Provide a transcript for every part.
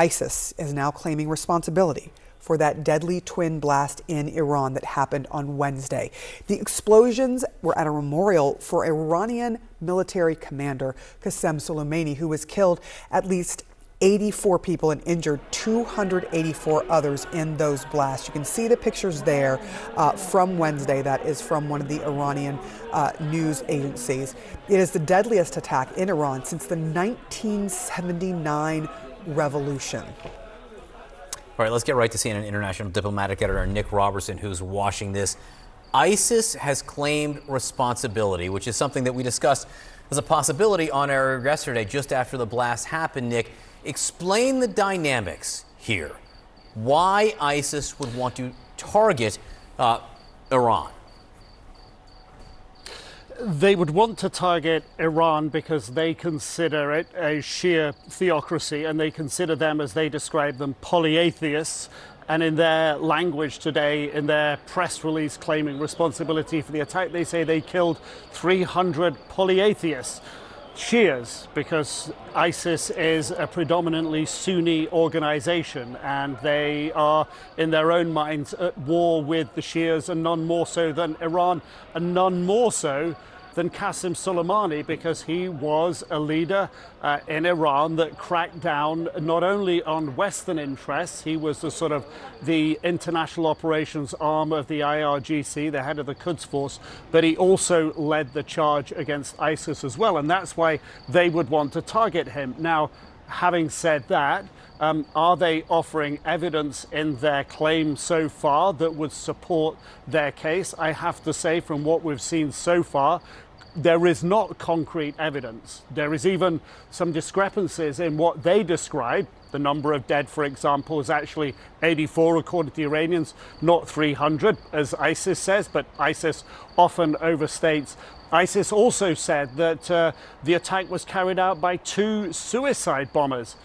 ISIS is now claiming responsibility for that deadly twin blast in Iran that happened on Wednesday. The explosions were at a memorial for Iranian military commander Qasem Soleimani, who was killed at least 84 people and injured 284 others in those blasts. You can see the pictures there uh, from Wednesday. That is from one of the Iranian uh, news agencies. It is the deadliest attack in Iran since the 1979 revolution. All right, let's get right to CNN international diplomatic editor Nic Robertson, who's watching this. ISIS has claimed responsibility, which is something that we discussed as a possibility on air yesterday, just after the blast happened. Nic, explain the dynamics here. Why ISIS would want to target uh, Iran? They would want to target Iran because they consider it a Shia theocracy and they consider them, as they describe them, polytheists. And in their language today, in their press release claiming responsibility for the attack, they say they killed 300 polytheists. Shias, because ISIS is a predominantly Sunni organization and they are, in their own minds, at war with the Shias and none more so than Iran and none more so than Qasem Soleimani because he was a leader uh, in Iran that cracked down not only on Western interests, he was the sort of the international operations arm of the IRGC, the head of the Quds Force, but he also led the charge against ISIS as well. And that's why they would want to target him. Now, having said that, um, are they offering evidence in their claim so far that would support their case? I have to say, from what we've seen so far, there is not concrete evidence. There is even some discrepancies in what they describe. The number of dead, for example, is actually 84 according to the Iranians, not 300 as ISIS says, but ISIS often overstates. ISIS also said that uh, the attack was carried out by two suicide bombers.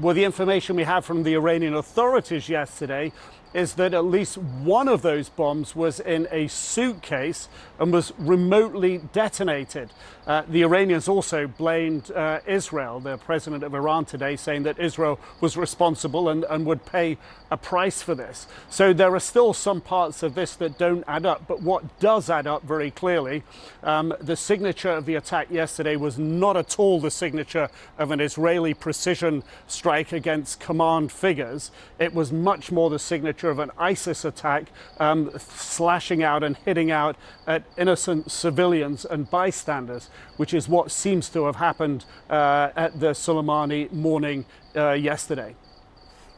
Well, the information we have from the Iranian authorities yesterday is that at least one of those bombs was in a suitcase and was remotely detonated. Uh, the Iranians also blamed uh, Israel, the president of Iran today, saying that Israel was responsible and, and would pay a price for this. So there are still some parts of this that don't add up. But what does add up very clearly, um, the signature of the attack yesterday was not at all the signature of an Israeli precision strike against command figures. It was much more the signature of an ISIS attack, um, slashing out and hitting out at innocent civilians and bystanders, which is what seems to have happened uh, at the Soleimani mourning uh, yesterday.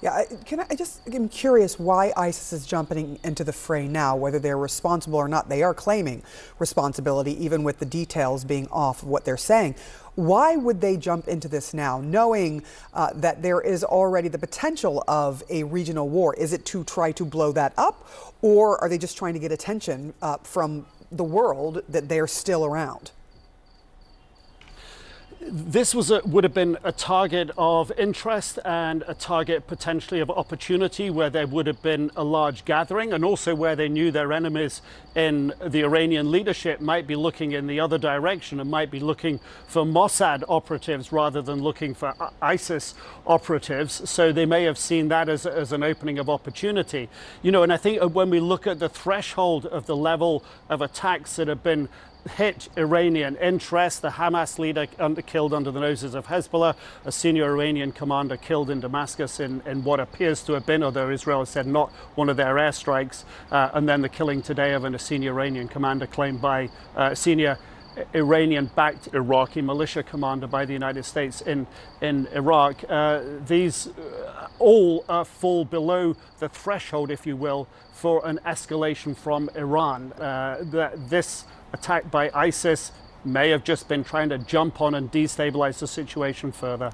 Yeah, can I, I just am curious why ISIS is jumping into the fray now, whether they're responsible or not. They are claiming responsibility, even with the details being off of what they're saying. Why would they jump into this now, knowing uh, that there is already the potential of a regional war? Is it to try to blow that up, or are they just trying to get attention uh, from the world that they're still around? This was a, would have been a target of interest and a target potentially of opportunity where there would have been a large gathering and also where they knew their enemies in the Iranian leadership might be looking in the other direction and might be looking for Mossad operatives rather than looking for ISIS operatives. So they may have seen that as, as an opening of opportunity. You know, and I think when we look at the threshold of the level of attacks that have been hit Iranian interest. The Hamas leader under, killed under the noses of Hezbollah, a senior Iranian commander killed in Damascus in, in what appears to have been, although Israel said not one of their airstrikes, uh, and then the killing today of a senior Iranian commander claimed by uh, senior Iranian-backed Iraqi militia commander by the United States in, in Iraq. Uh, these uh, all uh, fall below the threshold, if you will, for an escalation from Iran. Uh, that this attack by ISIS may have just been trying to jump on and destabilize the situation further.